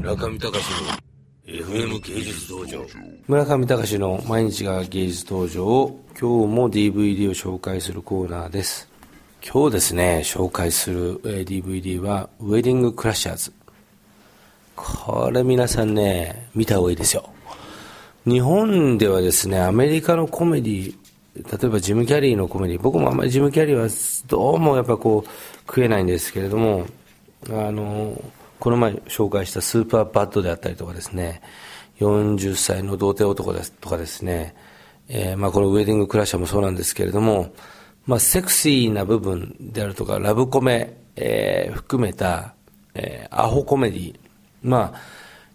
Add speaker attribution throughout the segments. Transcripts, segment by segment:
Speaker 1: 村上隆の FM 芸術道場。村上隆の毎日が芸術道場を今日も DVD を紹介するコーナーです。今日ですね紹介する DVD はウェディングクラッシャーズこれ皆さんね見た方がいいですよ。日本ではですねアメリカのコメディ例えばジム・キャリーのコメディ僕もあんまりジム・キャリーはどうもやっぱこう食えないんですけれどもあのこの前紹介したスーパーバッドであったりとかですね40歳の童貞男ですとかですね、えー、まあこのウェディングクラッシャーもそうなんですけれども、まあ、セクシーな部分であるとかラブコメ、えー、含めた、えー、アホコメディまあ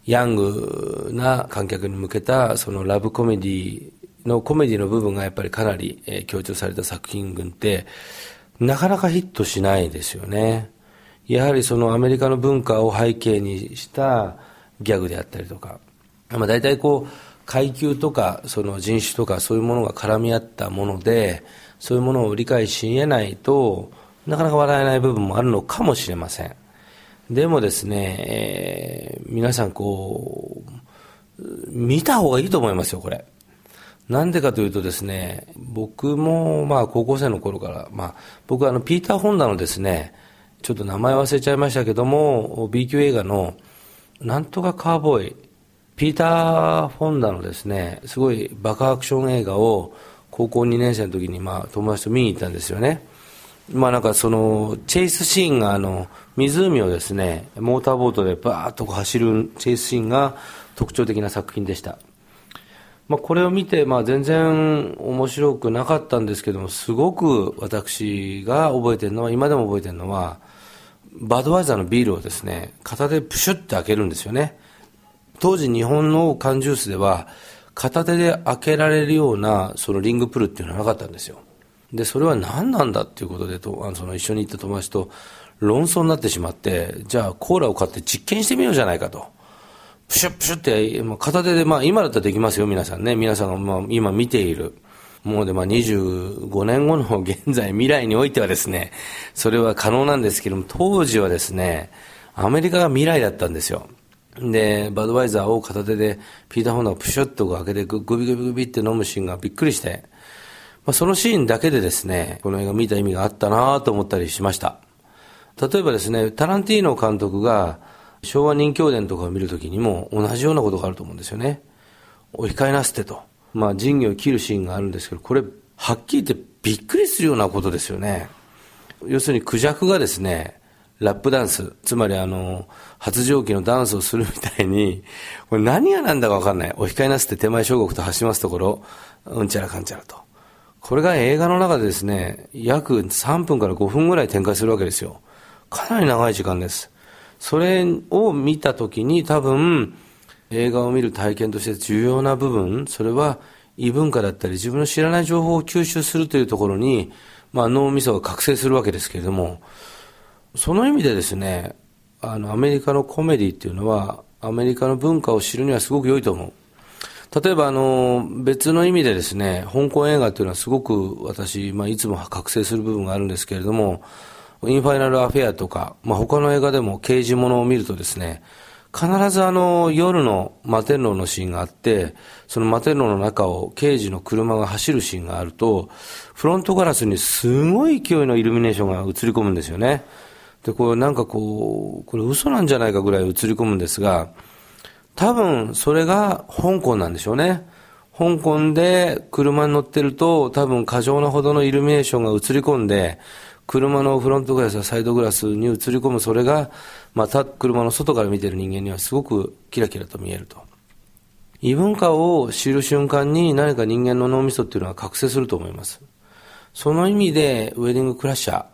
Speaker 1: ヤングな観客に向けたそのラブコメディのコメディの部分がやっぱりかなり、えー、強調された作品群ってなかなかヒットしないですよね。やはりそのアメリカの文化を背景にしたギャグであったりとか、まあ、大体こう階級とかその人種とかそういうものが絡み合ったものでそういうものを理解し得ないとなかなか笑えない部分もあるのかもしれません。でもですね、えー、皆さんこう見た方がいいと思いますよこれ。なんでかというとですね僕もまあ高校生の頃から、まあ、僕はあのピーター・ホンダのですねちょっと名前忘れちゃいましたけども、B 級映画の、なんとかカーボーイ、ピーター・フォンダのですね、すごいバカアクション映画を高校2年生の時にまあ友達と見に行ったんですよね。まあなんかその、チェイスシーンがあの、湖をですね、モーターボートでバーッと走るチェイスシーンが特徴的な作品でした。まあ、これを見て、まあ、全然面白くなかったんですけども、すごく私が覚えてるのは、今でも覚えてるのは、バドワイザーのビールをですね、片手でプシュって開けるんですよね。当時日本の缶ジュースでは、片手で開けられるような、そのリングプルっていうのはなかったんですよ。で、それは何なんだっていうことで、とあのその一緒に行った友達と論争になってしまって、じゃあコーラを買って実験してみようじゃないかと。プシュップシュって、片手で、まあ今だったらできますよ、皆さんね。皆さんがまあ今見ている。もうで、まあ、25年後の現在、未来においてはですね、それは可能なんですけども、当時はですね、アメリカが未来だったんですよ。で、バドワイザーを片手でピーター・ホンダをプシュッと開けてグビグビグビって飲むシーンがびっくりして、まあ、そのシーンだけでですね、この映画見た意味があったなと思ったりしました。例えばですね、タランティーノ監督が昭和人気伝とかを見るときにも同じようなことがあると思うんですよね。お控えなすってと。まあ、仁義を切るシーンがあるんですけど、これ、はっきり言ってびっくりするようなことですよね。要するに、クジャクがですね、ラップダンス、つまりあの、発情期のダンスをするみたいに、これ何が何だかわかんない。お控えなすって手前小国と走りますところ、うんちゃらかんちゃらと。これが映画の中でですね、約3分から5分ぐらい展開するわけですよ。かなり長い時間です。それを見たときに多分、映画を見る体験として重要な部分、それは異文化だったり自分の知らない情報を吸収するというところに、まあ、脳みそが覚醒するわけですけれども、その意味でですね、あの、アメリカのコメディっていうのは、アメリカの文化を知るにはすごく良いと思う。例えば、あの、別の意味でですね、香港映画っていうのはすごく私、まあ、いつも覚醒する部分があるんですけれども、インファイナルアフェアとか、まあ、他の映画でも刑事ものを見るとですね、必ずあの夜の摩天楼のシーンがあって、その摩天楼の中を刑事の車が走るシーンがあると、フロントガラスにすごい勢いのイルミネーションが映り込むんですよね。で、これなんかこう、これ嘘なんじゃないかぐらい映り込むんですが、多分それが香港なんでしょうね。香港で車に乗ってると多分過剰なほどのイルミネーションが映り込んで、車のフロントグラスやサイドグラスに映り込むそれが、また車の外から見てる人間にはすごくキラキラと見えると。異文化を知る瞬間に何か人間の脳みそっていうのは覚醒すると思います。その意味で、ウェディングクラッシャー。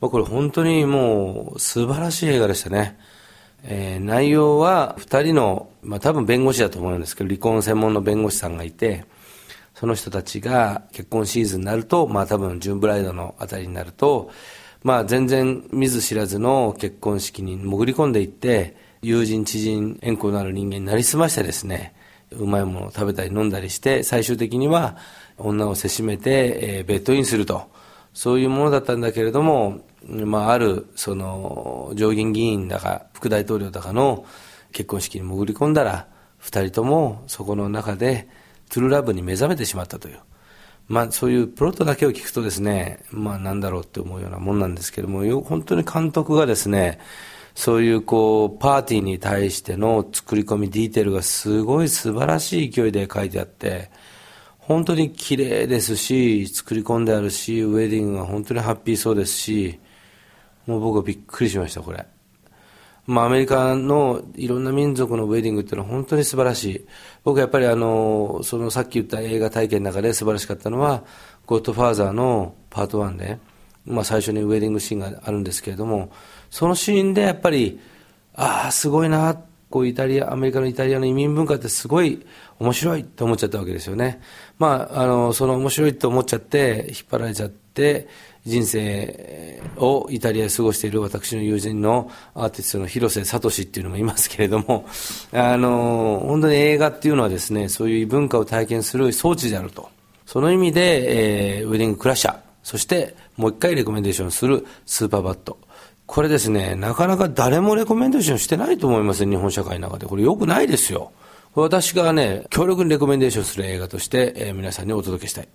Speaker 1: まあ、これ本当にもう素晴らしい映画でしたね。えー、内容は二人の、まあ、多分弁護士だと思うんですけど、離婚専門の弁護士さんがいて、その人たちが結婚シーズンになると、まあ多分ジュンブライドのあたりになると、まあ全然見ず知らずの結婚式に潜り込んでいって、友人知人縁故のある人間になりすましてですね、うまいものを食べたり飲んだりして、最終的には女をせしめて、えー、ベッドインすると。そういうものだったんだけれども、まあある、その、上院議員だか、副大統領だかの結婚式に潜り込んだら、二人ともそこの中でトゥルーラブに目覚めてしまったという。まあそういうプロットだけを聞くとですね、まあなんだろうって思うようなもんなんですけども、本当に監督がですね、そういうこう、パーティーに対しての作り込み、ディテールがすごい素晴らしい勢いで書いてあって、本当に綺麗ですし、作り込んであるし、ウェディングは本当にハッピーそうですし、もう僕はびっくりしました、これ。まあ、アメリカのいろんな民族のウェディングっていうのは本当に素晴らしい。僕はやっぱりあの、そのさっき言った映画体験の中で素晴らしかったのは、ゴッドファーザーのパート1で、まあ最初にウェディングシーンがあるんですけれども、そのシーンでやっぱり、ああ、すごいな、こうイタリア、アメリカのイタリアの移民文化ってすごい面白いと思っちゃったわけですよね。まあ、あの、その面白いと思っちゃって、引っ張られちゃって、人生をイタリアで過ごしている私の友人のアーティストの広瀬聡っていうのもいますけれども、あの、本当に映画っていうのはですね、そういう文化を体験する装置であると。その意味で、えー、ウェディングクラッシャー、そしてもう一回レコメンデーションするスーパーバット。これですね、なかなか誰もレコメンデーションしてないと思います日本社会の中で。これ良くないですよ。私がね、強力にレコメンデーションする映画として、えー、皆さんにお届けしたい。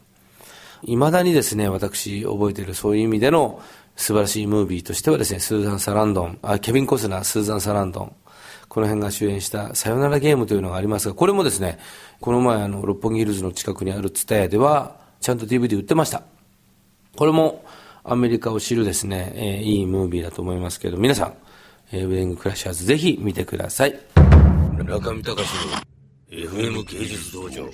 Speaker 1: いまだにですね、私覚えているそういう意味での素晴らしいムービーとしてはですね、スーザン・サランドン、あ、ケビン・コスナー、スーザン・サランドン、この辺が主演したさよならゲームというのがありますが、これもですね、この前あの、六本木ヒルズの近くにあるツタヤでは、ちゃんと DVD 売ってました。これもアメリカを知るですね、えー、いいムービーだと思いますけど、皆さん、えー、ウェディングクラッシャーズぜひ見てください。中見隆の FM 芸術道場。